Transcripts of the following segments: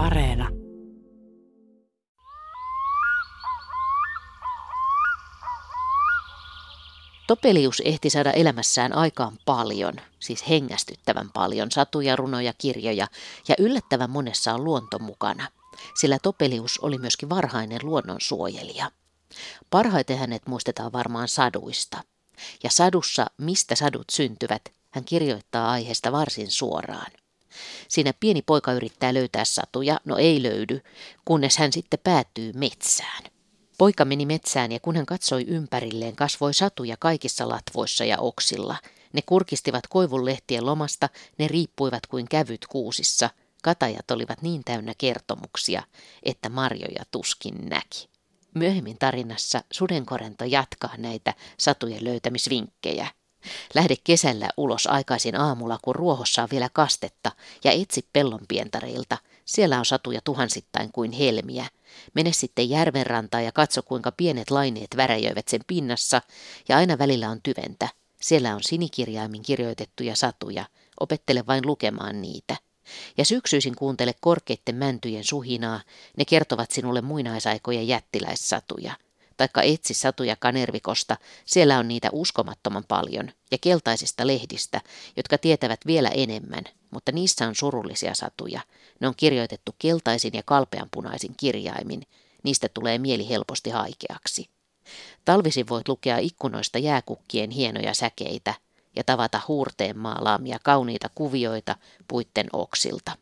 Areena. Topelius ehti saada elämässään aikaan paljon, siis hengästyttävän paljon, satuja, runoja, kirjoja ja yllättävän monessa on luonto mukana, sillä Topelius oli myöskin varhainen luonnonsuojelija. Parhaiten hänet muistetaan varmaan saduista. Ja sadussa, mistä sadut syntyvät, hän kirjoittaa aiheesta varsin suoraan. Siinä pieni poika yrittää löytää satuja, no ei löydy, kunnes hän sitten päätyy metsään. Poika meni metsään ja kun hän katsoi ympärilleen, kasvoi satuja kaikissa latvoissa ja oksilla. Ne kurkistivat koivun lehtien lomasta, ne riippuivat kuin kävyt kuusissa. Katajat olivat niin täynnä kertomuksia, että marjoja tuskin näki. Myöhemmin tarinassa sudenkorento jatkaa näitä satujen löytämisvinkkejä. Lähde kesällä ulos aikaisin aamulla, kun ruohossa on vielä kastetta, ja etsi pellon pientareilta. Siellä on satuja tuhansittain kuin helmiä. Mene sitten järvenrantaan ja katso, kuinka pienet laineet väräjöivät sen pinnassa, ja aina välillä on tyventä. Siellä on sinikirjaimin kirjoitettuja satuja. Opettele vain lukemaan niitä. Ja syksyisin kuuntele korkeitten mäntyjen suhinaa, ne kertovat sinulle muinaisaikojen jättiläissatuja. Taikka etsi satuja kanervikosta, siellä on niitä uskomattoman paljon, ja keltaisista lehdistä, jotka tietävät vielä enemmän, mutta niissä on surullisia satuja. Ne on kirjoitettu keltaisin ja kalpeanpunaisin kirjaimin, niistä tulee mieli helposti haikeaksi. Talvisin voit lukea ikkunoista jääkukkien hienoja säkeitä, ja tavata huurteen maalaamia kauniita kuvioita puitten oksilta.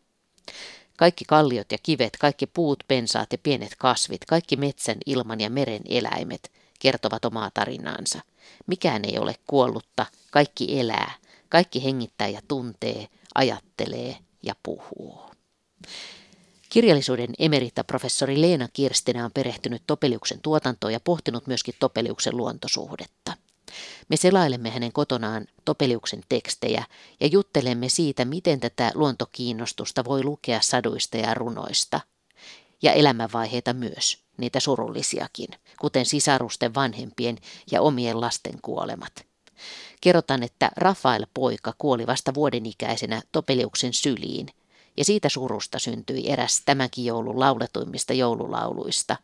Kaikki kalliot ja kivet, kaikki puut, pensaat ja pienet kasvit, kaikki metsän, ilman ja meren eläimet kertovat omaa tarinaansa. Mikään ei ole kuollutta, kaikki elää, kaikki hengittää ja tuntee, ajattelee ja puhuu. Kirjallisuuden emerita-professori Leena Kirstinä on perehtynyt Topeliuksen tuotantoon ja pohtinut myöskin Topeliuksen luontosuhdetta. Me selailemme hänen kotonaan Topeliuksen tekstejä ja juttelemme siitä, miten tätä luontokiinnostusta voi lukea saduista ja runoista. Ja elämänvaiheita myös, niitä surullisiakin, kuten sisarusten vanhempien ja omien lasten kuolemat. Kerrotaan, että Rafael poika kuoli vasta vuodenikäisenä Topeliuksen syliin, ja siitä surusta syntyi eräs tämäkin joulun lauletuimmista joululauluista,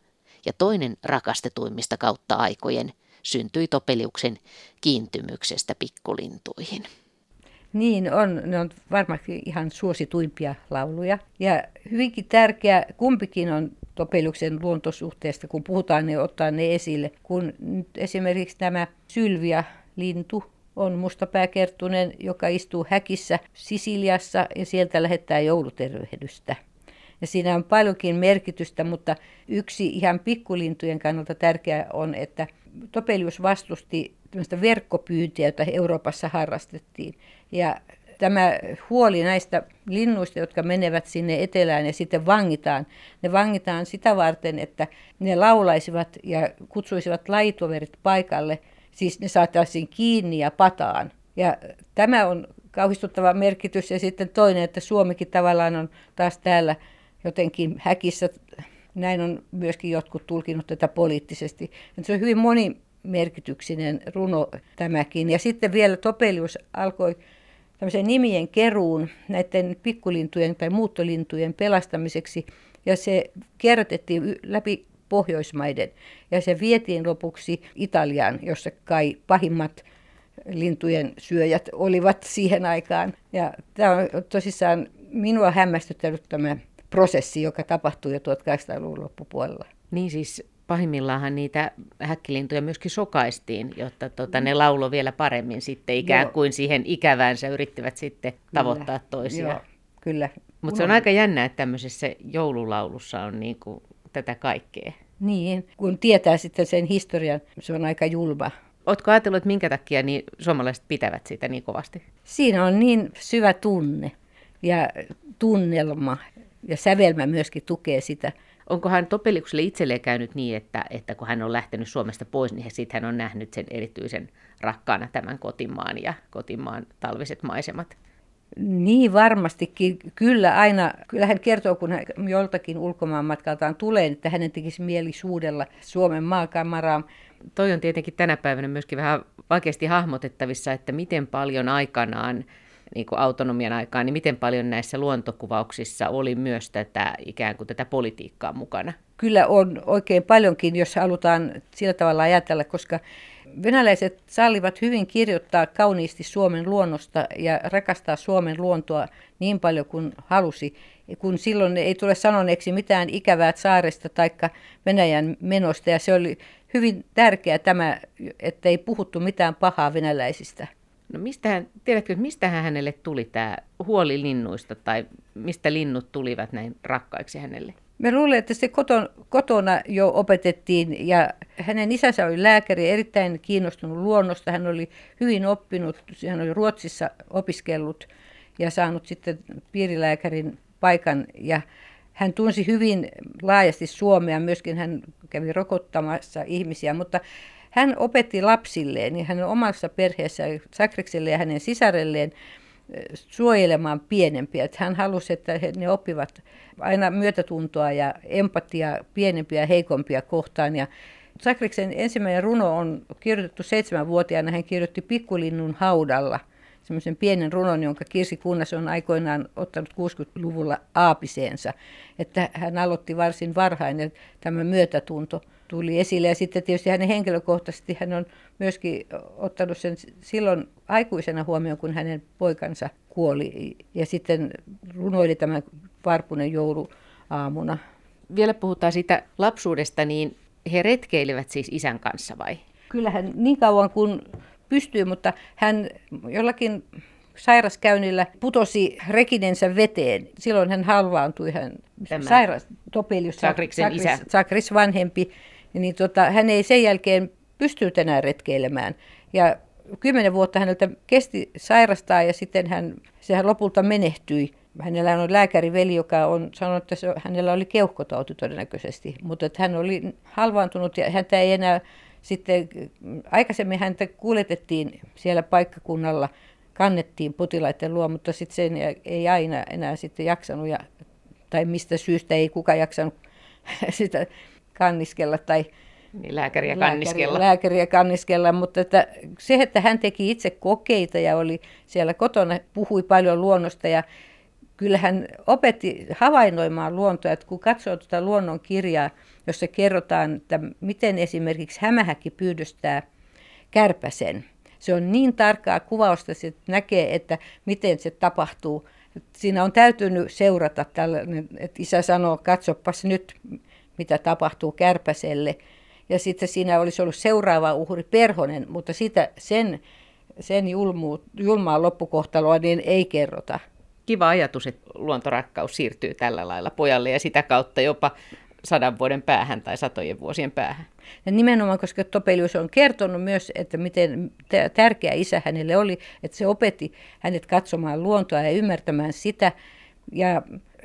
ja toinen rakastetuimmista kautta aikojen – syntyi Topeliuksen kiintymyksestä pikkulintuihin. Niin on, ne on varmasti ihan suosituimpia lauluja. Ja hyvinkin tärkeä, kumpikin on Topeliuksen luontosuhteesta, kun puhutaan, niin ottaa ne esille. Kun nyt esimerkiksi tämä Sylvia lintu on mustapääkertunen, joka istuu häkissä Sisiliassa ja sieltä lähettää joulutervehdystä. Ja siinä on paljonkin merkitystä, mutta yksi ihan pikkulintujen kannalta tärkeä on, että Topelius vastusti tämmöistä verkkopyyntiä, jota Euroopassa harrastettiin. Ja tämä huoli näistä linnuista, jotka menevät sinne etelään ja sitten vangitaan, ne vangitaan sitä varten, että ne laulaisivat ja kutsuisivat laitoverit paikalle, siis ne saataisiin kiinni ja pataan. Ja tämä on kauhistuttava merkitys ja sitten toinen, että Suomikin tavallaan on taas täällä jotenkin häkissä näin on myöskin jotkut tulkinut tätä poliittisesti. Se on hyvin monimerkityksinen runo tämäkin. Ja sitten vielä Topelius alkoi tämmöisen nimien keruun näiden pikkulintujen tai muuttolintujen pelastamiseksi. Ja se kierrätettiin läpi Pohjoismaiden. Ja se vietiin lopuksi Italiaan, jossa kai pahimmat lintujen syöjät olivat siihen aikaan. Ja tämä on tosissaan minua hämmästyttänyt tämä prosessi, joka tapahtui jo 1800-luvun loppupuolella. Niin siis pahimmillaan niitä häkkilintuja myöskin sokaistiin, jotta tota, ne laulo vielä paremmin sitten ikään Joo. kuin siihen ikäväänsä yrittivät sitten tavoittaa kyllä. toisiaan. Joo, kyllä. Mutta se on aika jännä, että tämmöisessä joululaulussa on niin kuin tätä kaikkea. Niin, kun tietää sitten sen historian, se on aika julma. Oletko ajatellut, että minkä takia niin suomalaiset pitävät sitä niin kovasti? Siinä on niin syvä tunne ja tunnelma ja sävelmä myöskin tukee sitä. Onkohan Topeliukselle itselleen käynyt niin, että, että kun hän on lähtenyt Suomesta pois, niin sitten hän on nähnyt sen erityisen rakkaana tämän kotimaan ja kotimaan talviset maisemat? Niin varmastikin. Kyllä aina, kyllä hän kertoo, kun hän joltakin ulkomaan matkaltaan tulee, että hänen tekisi mieli suudella Suomen maakamaraa. Toi on tietenkin tänä päivänä myöskin vähän vaikeasti hahmotettavissa, että miten paljon aikanaan niin kuin autonomian aikaan, niin miten paljon näissä luontokuvauksissa oli myös tätä ikään kuin tätä politiikkaa mukana? Kyllä on oikein paljonkin, jos halutaan sillä tavalla ajatella, koska venäläiset sallivat hyvin kirjoittaa kauniisti Suomen luonnosta ja rakastaa Suomen luontoa niin paljon kuin halusi, kun silloin ei tule sanoneeksi mitään ikävää saaresta tai Venäjän menosta. Ja se oli hyvin tärkeää tämä, että ei puhuttu mitään pahaa venäläisistä. No mistähän, tiedätkö, mistä hänelle tuli tämä huoli linnuista tai mistä linnut tulivat näin rakkaiksi hänelle? Me luulen, että se koton, kotona jo opetettiin ja hänen isänsä oli lääkäri, erittäin kiinnostunut luonnosta. Hän oli hyvin oppinut, hän oli Ruotsissa opiskellut ja saanut sitten piirilääkärin paikan ja hän tunsi hyvin laajasti Suomea, myöskin hän kävi rokottamassa ihmisiä, mutta hän opetti lapsilleen, niin hänen omassa perheessä, Sakrikselle ja hänen sisarelleen, suojelemaan pienempiä. Että hän halusi, että he, ne oppivat aina myötätuntoa ja empatiaa pienempiä ja heikompia kohtaan. Ja Sakriksen ensimmäinen runo on kirjoitettu seitsemänvuotiaana. Hän kirjoitti Pikkulinnun haudalla semmoisen pienen runon, jonka Kirsi Kunnas on aikoinaan ottanut 60-luvulla aapiseensa. Että hän aloitti varsin varhain ja tämä myötätunto tuli esille. Ja sitten tietysti hänen henkilökohtaisesti hän on myöskin ottanut sen silloin aikuisena huomioon, kun hänen poikansa kuoli. Ja sitten runoili tämän Varpunen jouluaamuna. Vielä puhutaan siitä lapsuudesta, niin he retkeilivät siis isän kanssa vai? Kyllähän niin kauan kuin pystyy, mutta hän jollakin sairaskäynnillä putosi rekinensä veteen. Silloin hän halvaantui, hän Tämä sairas, Topelius, Sakriksen Sakris, isä. Sakris vanhempi, niin tota, hän ei sen jälkeen pystynyt enää retkeilemään. Ja kymmenen vuotta häneltä kesti sairastaa ja sitten hän, sehän lopulta menehtyi. Hänellä on lääkäriveli, joka on sanonut, että se, hänellä oli keuhkotauti todennäköisesti, mutta että hän oli halvaantunut ja häntä ei enää sitten, aikaisemmin häntä kuljetettiin siellä paikkakunnalla, kannettiin potilaiden luo, mutta sitten sen ei aina enää sitten jaksanut, ja, tai mistä syystä ei kuka jaksanut sitä kanniskella tai niin, lääkäriä kanniskella. Lääkäriä kanniskella, mutta että se, että hän teki itse kokeita ja oli siellä kotona, puhui paljon luonnosta ja kyllä hän opetti havainnoimaan luontoa, että kun katsoo tuota luonnon kirjaa, jossa kerrotaan, että miten esimerkiksi hämähäkki pyydystää kärpäsen. Se on niin tarkkaa kuvausta, että näkee, että miten se tapahtuu. Siinä on täytynyt seurata tällainen, että isä sanoo, katsopas nyt, mitä tapahtuu kärpäselle. Ja sitten siinä olisi ollut seuraava uhri Perhonen, mutta sitä, sen, sen julmu, julmaa loppukohtaloa niin ei kerrota. Kiva ajatus, että luontorakkaus siirtyy tällä lailla pojalle ja sitä kautta jopa sadan vuoden päähän tai satojen vuosien päähän. Ja nimenomaan, koska Topelius on kertonut myös, että miten tärkeä isä hänelle oli, että se opetti hänet katsomaan luontoa ja ymmärtämään sitä. Ja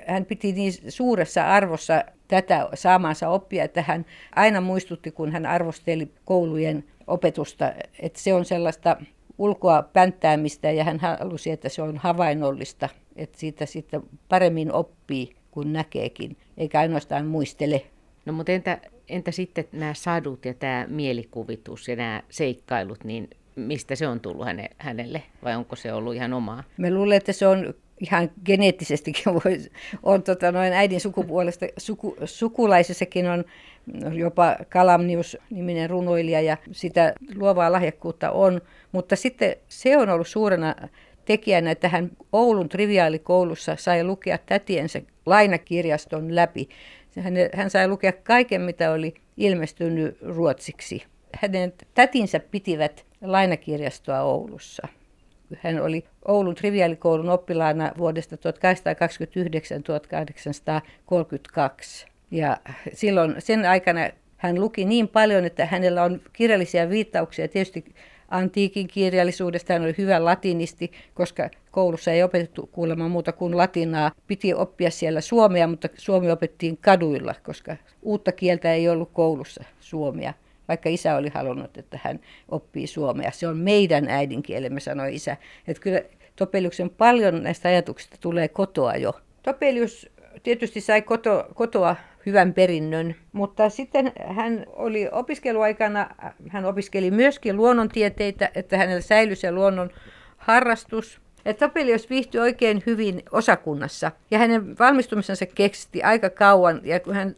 hän piti niin suuressa arvossa tätä saamansa oppia, että hän aina muistutti, kun hän arvosteli koulujen opetusta, että se on sellaista ulkoa pänttäämistä ja hän halusi, että se on havainnollista, että siitä sitten paremmin oppii kun näkeekin, eikä ainoastaan muistele. No mutta entä, entä sitten nämä sadut ja tämä mielikuvitus ja nämä seikkailut, niin mistä se on tullut häne, hänelle vai onko se ollut ihan omaa? Me luulen, että se on ihan geneettisestikin voi, on tota, noin äidin sukupuolesta, suku, sukulaisessakin on jopa Kalamnius-niminen runoilija ja sitä luovaa lahjakkuutta on, mutta sitten se on ollut suurena tekijänä, että hän Oulun triviaalikoulussa sai lukea tätiensä lainakirjaston läpi. Hän, sai lukea kaiken, mitä oli ilmestynyt ruotsiksi. Hänen tätinsä pitivät lainakirjastoa Oulussa. Hän oli Oulun triviaalikoulun oppilaana vuodesta 1829-1832. Ja silloin sen aikana hän luki niin paljon, että hänellä on kirjallisia viittauksia tietysti antiikin kirjallisuudesta. Hän oli hyvä latinisti, koska koulussa ei opetettu kuulemaan muuta kuin latinaa. Piti oppia siellä suomea, mutta suomi opettiin kaduilla, koska uutta kieltä ei ollut koulussa suomea vaikka isä oli halunnut, että hän oppii suomea. Se on meidän äidinkielemme, sanoi isä. Että kyllä Topeliuksen paljon näistä ajatuksista tulee kotoa jo. Topelius tietysti sai koto, kotoa hyvän perinnön. Mutta sitten hän oli opiskeluaikana, hän opiskeli myöskin luonnontieteitä, että hänellä säilyi se luonnon harrastus. että Topelius viihtyi oikein hyvin osakunnassa ja hänen valmistumisensa kesti aika kauan ja kun hän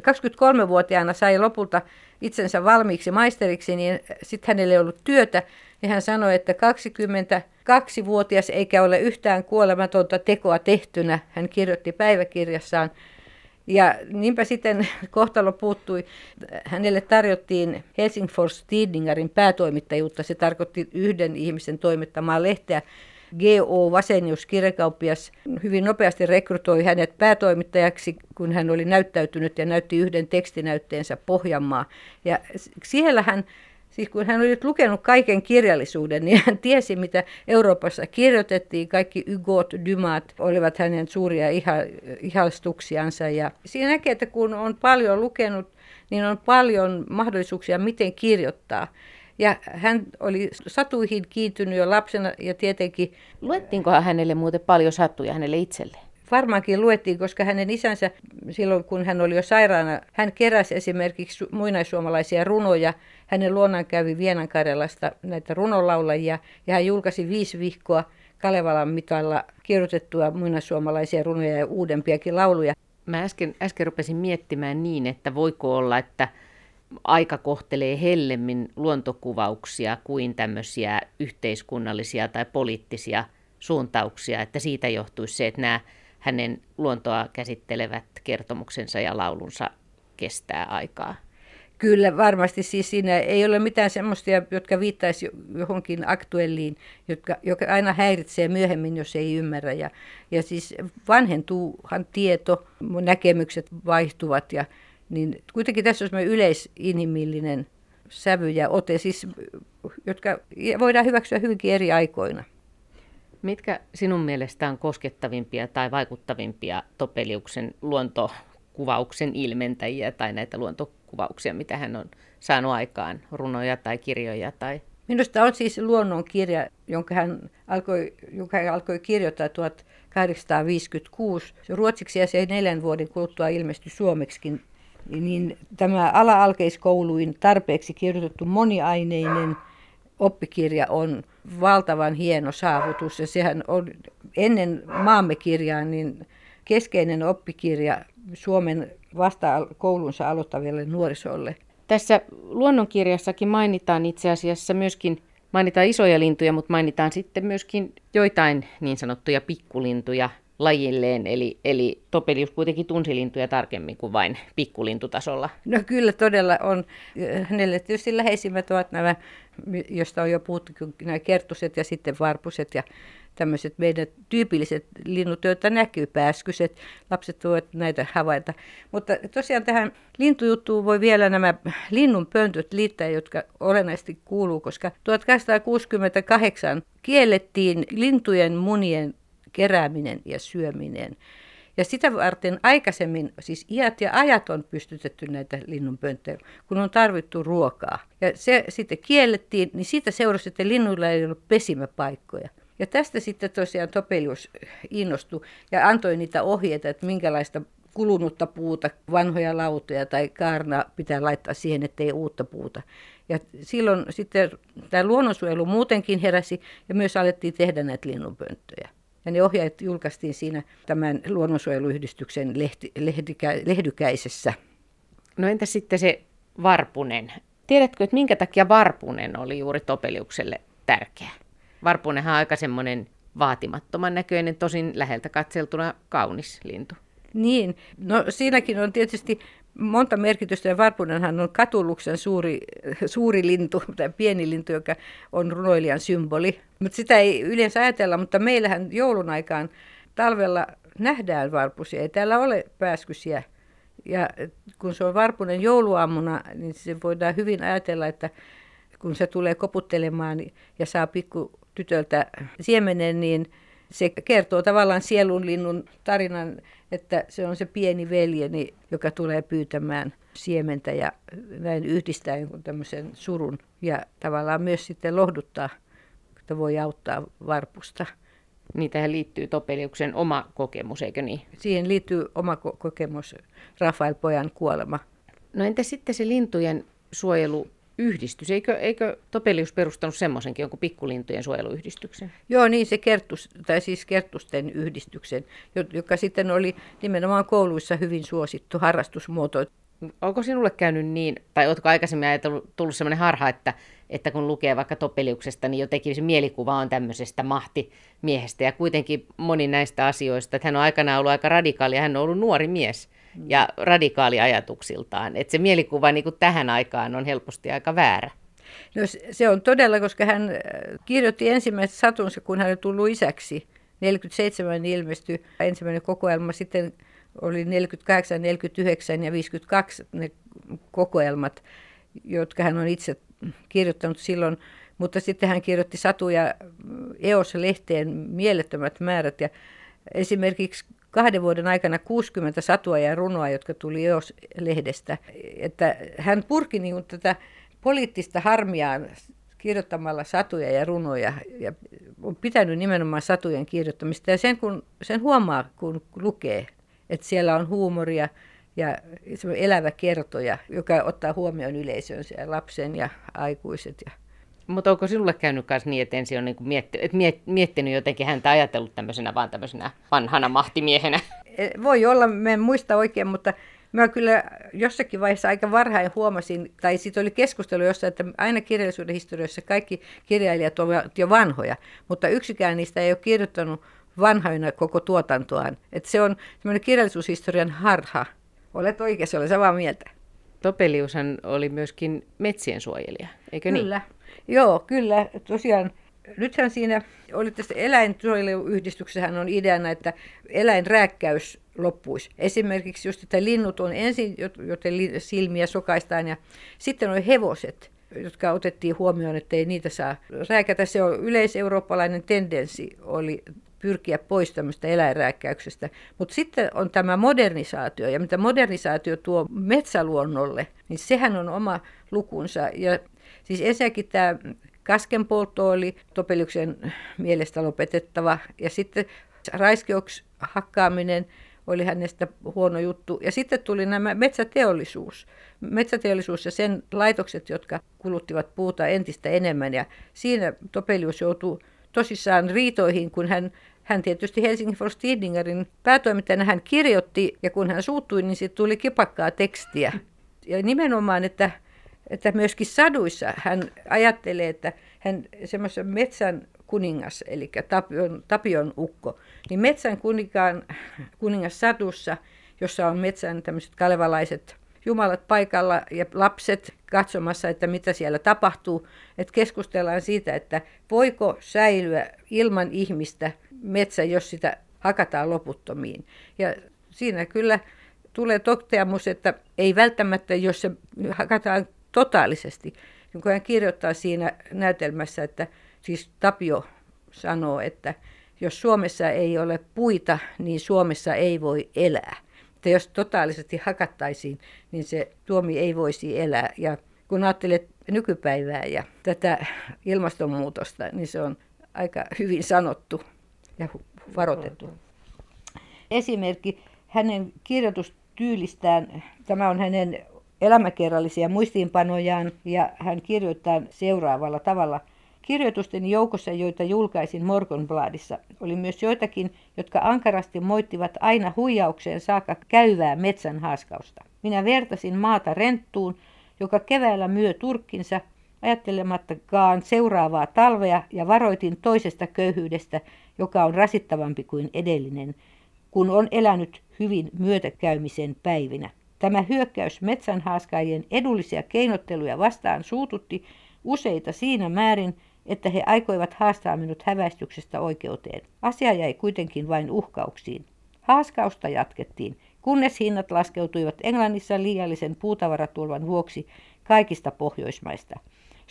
23-vuotiaana sai lopulta itsensä valmiiksi maisteriksi, niin sitten hänelle ei ollut työtä ja hän sanoi, että 22-vuotias eikä ole yhtään kuolematonta tekoa tehtynä, hän kirjoitti päiväkirjassaan. Ja niinpä sitten kohtalo puuttui. Hänelle tarjottiin Helsingfors Tidningarin päätoimittajuutta. Se tarkoitti yhden ihmisen toimittamaa lehteä. G.O. Vasenius, kirjakauppias, hyvin nopeasti rekrytoi hänet päätoimittajaksi, kun hän oli näyttäytynyt ja näytti yhden tekstinäytteensä Pohjanmaa. Ja siellä hän Siis kun hän oli lukenut kaiken kirjallisuuden, niin hän tiesi, mitä Euroopassa kirjoitettiin. Kaikki Ygot, Dymat olivat hänen suuria iha, ihastuksiansa. Ja siinä näkee, että kun on paljon lukenut, niin on paljon mahdollisuuksia, miten kirjoittaa. Ja hän oli satuihin kiintynyt jo lapsena ja tietenkin... Luettiinkohan hänelle muuten paljon satuja hänelle itselleen? Varmaankin luettiin, koska hänen isänsä silloin, kun hän oli jo sairaana, hän keräsi esimerkiksi muinaissuomalaisia runoja. Hänen luonaan kävi Vienankarjalasta näitä runolaulajia ja hän julkaisi viisi vihkoa Kalevalan mitalla kirjoitettua muinaissuomalaisia runoja ja uudempiakin lauluja. Mä äsken, äsken rupesin miettimään niin, että voiko olla, että aika kohtelee hellemmin luontokuvauksia kuin tämmöisiä yhteiskunnallisia tai poliittisia suuntauksia, että siitä johtuisi se, että nämä hänen luontoa käsittelevät kertomuksensa ja laulunsa kestää aikaa. Kyllä, varmasti siis siinä ei ole mitään semmoista, jotka viittaisi johonkin aktuelliin, jotka, joka aina häiritsee myöhemmin, jos ei ymmärrä. Ja, ja siis vanhentuuhan tieto, näkemykset vaihtuvat, ja, niin kuitenkin tässä on yleisinhimillinen sävy ja ote, siis, jotka voidaan hyväksyä hyvinkin eri aikoina. Mitkä sinun mielestä on koskettavimpia tai vaikuttavimpia Topeliuksen luontokuvauksen ilmentäjiä tai näitä luontokuvauksia, mitä hän on saanut aikaan, runoja tai kirjoja? Tai... Minusta on siis luonnonkirja, jonka hän alkoi, jonka hän alkoi kirjoittaa 1856. Se ruotsiksi ja se neljän vuoden kuluttua ilmestyi suomeksikin. Niin tämä ala-alkeiskouluin tarpeeksi kirjoitettu moniaineinen oppikirja on valtavan hieno saavutus ja sehän on ennen maamme kirjaa niin keskeinen oppikirja Suomen vasta koulunsa aloittaville nuorisolle. Tässä luonnonkirjassakin mainitaan itse asiassa myöskin, mainitaan isoja lintuja, mutta mainitaan sitten myöskin joitain niin sanottuja pikkulintuja, lajilleen, eli, eli Topelius kuitenkin tunsi lintuja tarkemmin kuin vain pikkulintutasolla. No kyllä todella on. Hänelle tietysti läheisimmät ovat nämä, josta on jo puhuttu, nämä kertuset ja sitten varpuset ja tämmöiset meidän tyypilliset linnut, joita näkyy, pääskyset. Lapset voivat näitä havaita. Mutta tosiaan tähän lintujuttuun voi vielä nämä linnun pöntöt liittää, jotka olennaisesti kuuluu, koska 1868 kiellettiin lintujen munien kerääminen ja syöminen. Ja sitä varten aikaisemmin, siis iät ja ajat on pystytetty näitä linnunpönttejä, kun on tarvittu ruokaa. Ja se sitten kiellettiin, niin siitä seurasi, että linnuilla ei ollut pesimäpaikkoja. Ja tästä sitten tosiaan Topelius innostui ja antoi niitä ohjeita, että minkälaista kulunutta puuta, vanhoja lautoja tai kaarna pitää laittaa siihen, ettei uutta puuta. Ja silloin sitten tämä luonnonsuojelu muutenkin heräsi ja myös alettiin tehdä näitä linnunpönttöjä. Ja ne ohjeet julkaistiin siinä tämän luonnonsuojeluyhdistyksen lehti, lehdikä, lehdykäisessä. No entä sitten se Varpunen? Tiedätkö, että minkä takia Varpunen oli juuri Topeliukselle tärkeä? Varpunenhan on aika semmoinen vaatimattoman näköinen, tosin läheltä katseltuna kaunis lintu. Niin, no siinäkin on tietysti monta merkitystä ja varpunenhan on katuluksen suuri, suuri lintu tai pieni lintu, joka on runoilijan symboli. Mutta sitä ei yleensä ajatella, mutta meillähän joulun aikaan talvella nähdään varpusia. Ei täällä ole pääskysiä. Ja kun se on varpunen jouluaamuna, niin se voidaan hyvin ajatella, että kun se tulee koputtelemaan ja saa pikku tytöltä siemenen, niin se kertoo tavallaan sielunlinnun tarinan, että se on se pieni veljeni, joka tulee pyytämään siementä ja näin yhdistää jonkun tämmöisen surun ja tavallaan myös sitten lohduttaa, että voi auttaa varpusta. Niin tähän liittyy Topeliuksen oma kokemus, eikö niin? Siihen liittyy oma kokemus, Rafael Pojan kuolema. No entä sitten se lintujen suojelu yhdistys. Eikö, eikö Topelius perustanut semmoisenkin jonkun pikkulintujen suojeluyhdistyksen? Joo, niin se kertus, tai siis kertusten yhdistyksen, joka sitten oli nimenomaan kouluissa hyvin suosittu harrastusmuoto. Onko sinulle käynyt niin, tai oletko aikaisemmin ajatellut, tullut sellainen harha, että, että kun lukee vaikka Topeliuksesta, niin jotenkin se mielikuva on tämmöisestä mahtimiehestä, ja kuitenkin moni näistä asioista, että hän on aikanaan ollut aika radikaali, ja hän on ollut nuori mies, ja radikaali ajatuksiltaan. Että se mielikuva niin kuin tähän aikaan on helposti aika väärä. No se on todella, koska hän äh, kirjoitti ensimmäiset satunsa, kun hän oli tullut isäksi. 47 ilmestyi ensimmäinen kokoelma, sitten oli 48, 49 ja 52 ne kokoelmat, jotka hän on itse kirjoittanut silloin. Mutta sitten hän kirjoitti satuja EOS-lehteen mielettömät määrät ja esimerkiksi kahden vuoden aikana 60 satua ja runoa, jotka tuli EOS-lehdestä. Että hän purki niin tätä poliittista harmiaan kirjoittamalla satuja ja runoja ja on pitänyt nimenomaan satujen kirjoittamista. Ja sen, kun, sen huomaa, kun lukee, että siellä on huumoria ja elävä kertoja, joka ottaa huomioon yleisönsä ja lapsen ja aikuiset ja mutta onko sinulle käynyt myös niin, että ensin on niin mietti, et miet, miettinyt jotenkin häntä ajatellut tämmöisenä vaan tämmöisenä vanhana mahtimiehenä? E, voi olla, mä en muista oikein, mutta mä kyllä jossakin vaiheessa aika varhain huomasin, tai siitä oli keskustelu jossain, että aina kirjallisuuden historiassa kaikki kirjailijat ovat jo vanhoja, mutta yksikään niistä ei ole kirjoittanut vanhoina koko tuotantoaan. Että se on semmoinen kirjallisuushistorian harha. Olet oikeassa, olen samaa mieltä. Topeliushan oli myöskin metsien suojelija, eikö niin? Kyllä. Joo, kyllä. Tosiaan nythän siinä oli tästä eläinsuojeluyhdistyksessähän on ideana, että eläinrääkkäys loppuisi. Esimerkiksi just, että linnut on ensin, joten silmiä sokaistaan, ja sitten on hevoset, jotka otettiin huomioon, että ei niitä saa rääkätä. Se on yleiseurooppalainen tendenssi, oli pyrkiä pois tämmöistä eläinrääkkäyksestä. Mutta sitten on tämä modernisaatio, ja mitä modernisaatio tuo metsäluonnolle, niin sehän on oma lukunsa. Ja Siis ensinnäkin tämä kaskenpoltto oli Topeliuksen mielestä lopetettava ja sitten raiskeuks hakkaaminen oli hänestä huono juttu. Ja sitten tuli nämä metsäteollisuus. Metsäteollisuus ja sen laitokset, jotka kuluttivat puuta entistä enemmän. Ja siinä Topelius joutui tosissaan riitoihin, kun hän, hän tietysti Helsingin Forst Tidingerin päätoimittajana hän kirjoitti, ja kun hän suuttui, niin siitä tuli kipakkaa tekstiä. Ja nimenomaan, että että myöskin saduissa hän ajattelee, että hän semmoisen metsän kuningas, eli Tapion, Tapion ukko, niin metsän kuninkaan, kuningas sadussa, jossa on metsän tämmöiset kalevalaiset jumalat paikalla ja lapset katsomassa, että mitä siellä tapahtuu. Että keskustellaan siitä, että voiko säilyä ilman ihmistä metsä, jos sitä hakataan loputtomiin. Ja siinä kyllä tulee toteamus, että ei välttämättä, jos se hakataan totaalisesti. Niin kun hän kirjoittaa siinä näytelmässä, että siis Tapio sanoo, että jos Suomessa ei ole puita, niin Suomessa ei voi elää. Että jos totaalisesti hakattaisiin, niin se tuomi ei voisi elää. Ja kun ajattelet nykypäivää ja tätä ilmastonmuutosta, niin se on aika hyvin sanottu ja varoitettu. Esimerkki hänen kirjoitustyylistään, tämä on hänen elämäkerrallisia muistiinpanojaan ja hän kirjoittaa seuraavalla tavalla. Kirjoitusten joukossa, joita julkaisin Morgonbladissa, oli myös joitakin, jotka ankarasti moittivat aina huijaukseen saakka käyvää metsän haaskausta. Minä vertasin maata renttuun, joka keväällä myö turkkinsa, ajattelemattakaan seuraavaa talvea ja varoitin toisesta köyhyydestä, joka on rasittavampi kuin edellinen, kun on elänyt hyvin myötäkäymisen päivinä. Tämä hyökkäys metsänhaaskaajien edullisia keinotteluja vastaan suututti useita siinä määrin, että he aikoivat haastaa minut häväistyksestä oikeuteen. Asia jäi kuitenkin vain uhkauksiin. Haaskausta jatkettiin, kunnes hinnat laskeutuivat Englannissa liiallisen puutavaratulvan vuoksi kaikista Pohjoismaista.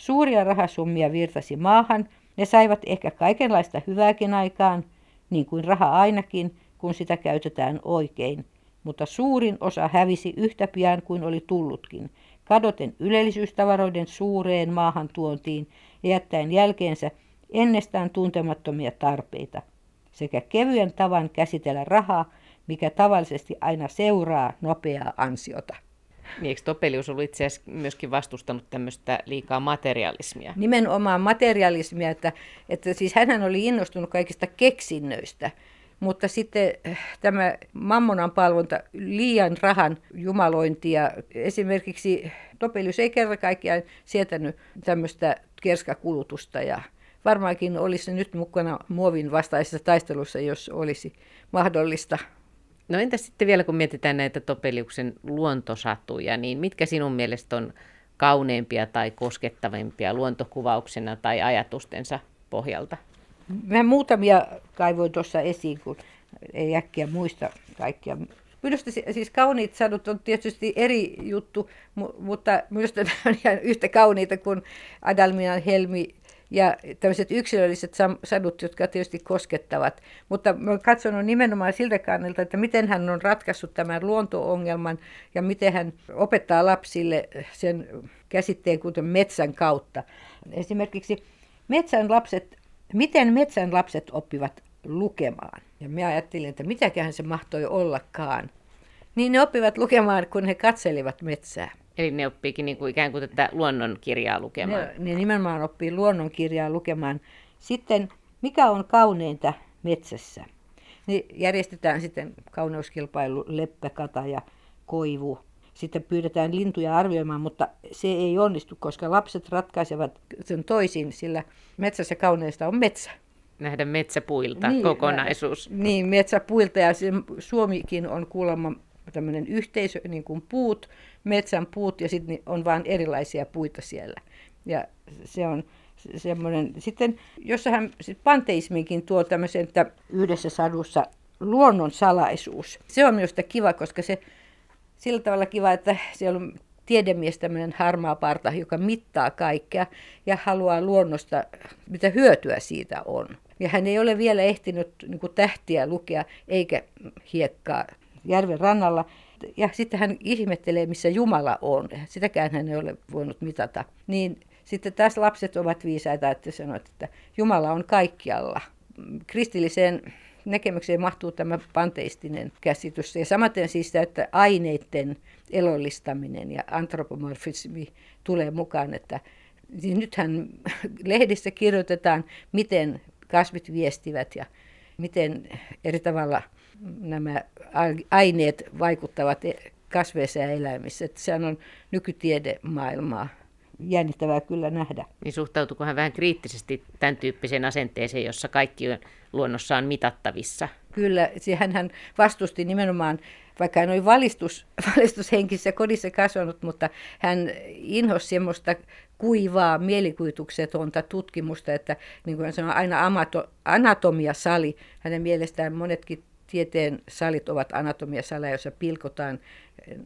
Suuria rahasummia virtasi maahan, ne saivat ehkä kaikenlaista hyvääkin aikaan, niin kuin raha ainakin, kun sitä käytetään oikein – mutta suurin osa hävisi yhtä pian kuin oli tullutkin, kadoten ylellisyystavaroiden suureen maahantuontiin ja jättäen jälkeensä ennestään tuntemattomia tarpeita, sekä kevyen tavan käsitellä rahaa, mikä tavallisesti aina seuraa nopeaa ansiota. Niin, eikö Topelius ollut itse asiassa myöskin vastustanut tämmöistä liikaa materialismia? Nimenomaan materialismia, että, että siis hän oli innostunut kaikista keksinnöistä. Mutta sitten äh, tämä mammonan palvonta, liian rahan jumalointi ja esimerkiksi Topelius ei kerta kaikkiaan sietänyt tämmöistä kerskakulutusta ja varmaankin olisi nyt mukana muovin vastaisessa taistelussa, jos olisi mahdollista. No entä sitten vielä, kun mietitään näitä Topeliuksen luontosatuja, niin mitkä sinun mielestä on kauneimpia tai koskettavimpia luontokuvauksena tai ajatustensa pohjalta? Mä muutamia kaivoin tuossa esiin, kun ei äkkiä muista kaikkia. Minusta siis kauniit sadut on tietysti eri juttu, mutta minusta ne on ihan yhtä kauniita kuin Adalminan helmi ja tämmöiset yksilölliset sadut, jotka tietysti koskettavat. Mutta olen katsonut nimenomaan siltä kannalta, että miten hän on ratkaissut tämän luonto-ongelman ja miten hän opettaa lapsille sen käsitteen kuten metsän kautta. Esimerkiksi metsän lapset, miten metsän lapset oppivat lukemaan. Ja minä ajattelin, että mitäköhän se mahtoi ollakaan. Niin ne oppivat lukemaan, kun he katselivat metsää. Eli ne oppiikin niin kuin ikään kuin tätä luonnonkirjaa lukemaan. Ne, ne nimenomaan oppii luonnonkirjaa lukemaan. Sitten, mikä on kauneinta metsässä? Niin järjestetään sitten kauneuskilpailu, leppäkata ja koivu. Sitten pyydetään lintuja arvioimaan, mutta se ei onnistu, koska lapset ratkaisevat sen toisin, sillä metsässä kauneista on metsä. Nähdä metsäpuilta niin, kokonaisuus. Niin, metsäpuilta ja se, Suomikin on kuulemma tämmöinen yhteisö, niin kuin puut, metsän puut ja sitten on vain erilaisia puita siellä. Ja se on semmoinen, sitten jossain sit panteisminkin tuo tämmöisen, että yhdessä sadussa luonnon salaisuus. Se on minusta kiva, koska se sillä tavalla kiva, että siellä on tiedemies tämmöinen harmaa parta, joka mittaa kaikkea ja haluaa luonnosta, mitä hyötyä siitä on. Ja hän ei ole vielä ehtinyt niin tähtiä lukea eikä hiekkaa järven rannalla. Ja sitten hän ihmettelee, missä Jumala on. Sitäkään hän ei ole voinut mitata. Niin sitten tässä lapset ovat viisaita, että sanovat, että Jumala on kaikkialla. Kristilliseen näkemykseen mahtuu tämä panteistinen käsitys. Ja samaten siis että aineiden elollistaminen ja antropomorfismi tulee mukaan, että siis nythän lehdissä kirjoitetaan, miten kasvit viestivät ja miten eri tavalla nämä aineet vaikuttavat e- kasveissa ja eläimissä. Että sehän on nykytiedemaailmaa jännittävää kyllä nähdä. Niin suhtautuuko hän vähän kriittisesti tämän tyyppiseen asenteeseen, jossa kaikki luonnossa on mitattavissa? Kyllä, hän vastusti nimenomaan, vaikka hän oli valistus, valistushenkisessä kodissa kasvanut, mutta hän inhosi semmoista kuivaa, mielikuvituksetonta tutkimusta, että niin kuin hän sanoi, aina amato, anatomiasali. Hänen mielestään monetkin tieteen salit ovat anatomiasaleja, joissa pilkotaan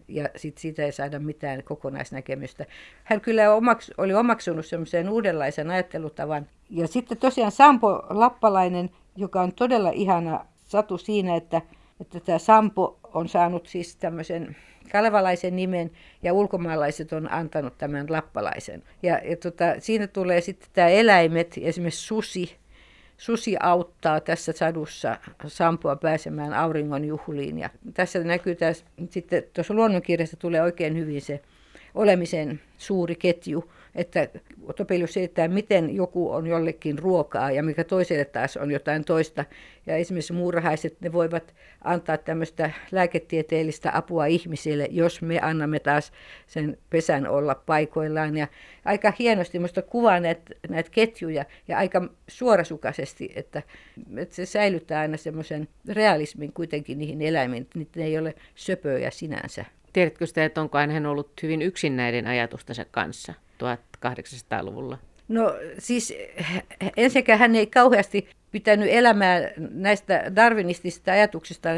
ja sit siitä ei saada mitään kokonaisnäkemystä. Hän kyllä omaks, oli omaksunut semmoisen uudenlaisen ajattelutavan. Ja sitten tosiaan Sampo Lappalainen, joka on todella ihana satu siinä, että, että tämä Sampo on saanut siis tämmöisen kalevalaisen nimen ja ulkomaalaiset on antanut tämän lappalaisen. Ja, ja tota, siinä tulee sitten tämä eläimet, esimerkiksi susi, Susi auttaa tässä sadussa Sampua pääsemään auringon juhliin. Ja tässä näkyy tässä, sitten tuossa luonnonkirjassa tulee oikein hyvin se olemisen suuri ketju, että Topelius selittää, miten joku on jollekin ruokaa ja mikä toiselle taas on jotain toista. Ja esimerkiksi muurahaiset, ne voivat antaa tämmöistä lääketieteellistä apua ihmisille, jos me annamme taas sen pesän olla paikoillaan. Ja aika hienosti minusta kuvaa näitä, näitä ketjuja ja aika suorasukaisesti, että, että se säilyttää aina semmoisen realismin kuitenkin niihin eläimiin, että ne ei ole söpöjä sinänsä. Tiedätkö sitä, että onko hän ollut hyvin yksin näiden ajatustensa kanssa 1800-luvulla? No siis ensinnäkään hän ei kauheasti pitänyt elämää näistä darwinistisista ajatuksista.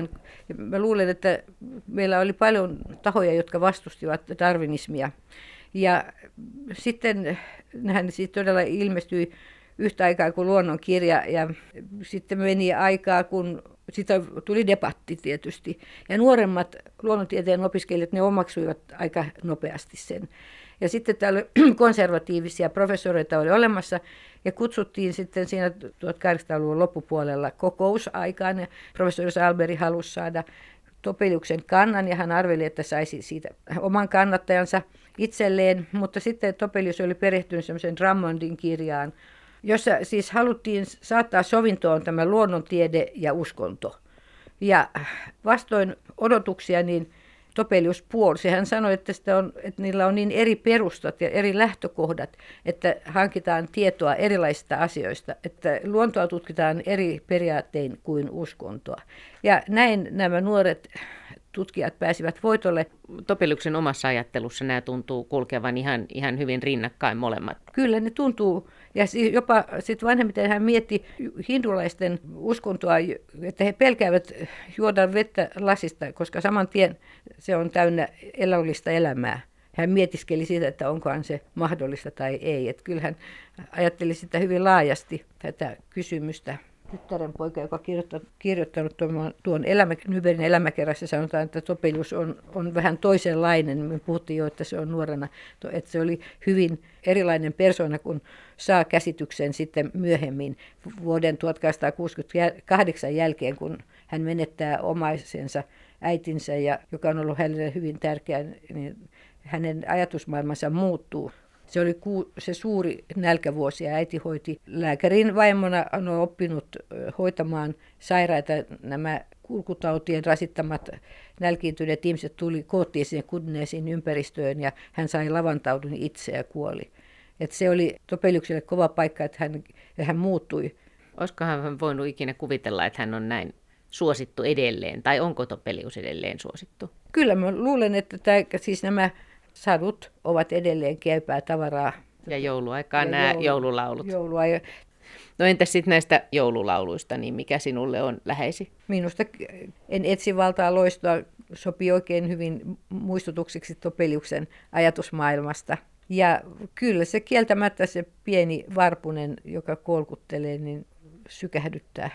Mä luulen, että meillä oli paljon tahoja, jotka vastustivat darwinismia. Ja sitten hän siis todella ilmestyi yhtä aikaa kuin luonnonkirja ja sitten meni aikaa, kun sitä tuli debatti tietysti. Ja nuoremmat luonnontieteen opiskelijat, ne omaksuivat aika nopeasti sen. Ja sitten täällä konservatiivisia professoreita oli olemassa ja kutsuttiin sitten siinä 1800-luvun loppupuolella kokousaikaan. Ja professori Salberi halusi saada Topeliuksen kannan ja hän arveli, että saisi siitä oman kannattajansa itselleen, mutta sitten Topelius oli perehtynyt semmoisen Drummondin kirjaan, jossa siis haluttiin saattaa sovintoon tämä luonnontiede ja uskonto. Ja vastoin odotuksia, niin Topelius puolsi. Hän sanoi, että, sitä on, että niillä on niin eri perustat ja eri lähtökohdat, että hankitaan tietoa erilaisista asioista, että luontoa tutkitaan eri periaattein kuin uskontoa. Ja näin nämä nuoret tutkijat pääsivät voitolle. Topeliuksen omassa ajattelussa nämä tuntuu kulkevan ihan, ihan hyvin rinnakkain molemmat. Kyllä ne tuntuu ja jopa sitten vanhemmiten hän mietti hindulaisten uskontoa, että he pelkäävät juoda vettä lasista, koska saman tien se on täynnä elävällistä elämää. Hän mietiskeli sitä, että onkohan se mahdollista tai ei. Että kyllähän ajatteli sitä hyvin laajasti, tätä kysymystä tyttären poika, joka on kirjoittanut, tuon, tuon elämä, Nyberin elämäkerrassa, sanotaan, että Topelius on, on vähän toisenlainen. Me puhuttiin jo, että se on nuorena, että se oli hyvin erilainen persona, kun saa käsityksen sitten myöhemmin vuoden 1868 jälkeen, kun hän menettää omaisensa äitinsä, ja, joka on ollut hänelle hyvin tärkeä, niin hänen ajatusmaailmansa muuttuu. Se oli se suuri nälkävuosi ja äiti hoiti lääkärin vaimona, on oppinut hoitamaan sairaita nämä kulkutautien rasittamat nälkiintyneet ihmiset tuli koottiin sinne kudneisiin ympäristöön ja hän sai lavantaudun itse ja kuoli. Et se oli Topeliukselle kova paikka, että hän, hän muuttui. Olisiko hän voinut ikinä kuvitella, että hän on näin suosittu edelleen, tai onko Topelius edelleen suosittu? Kyllä, mä luulen, että tämä, siis nämä sadut ovat edelleen käypää tavaraa. Ja jouluaikaan ja nämä joulu, joululaulut. Joulua. No entäs sitten näistä joululauluista, niin mikä sinulle on läheisi? Minusta en etsi valtaa loistoa sopii oikein hyvin muistutuksiksi Topeliuksen ajatusmaailmasta. Ja kyllä se kieltämättä se pieni varpunen, joka kolkuttelee, niin sykähdyttää.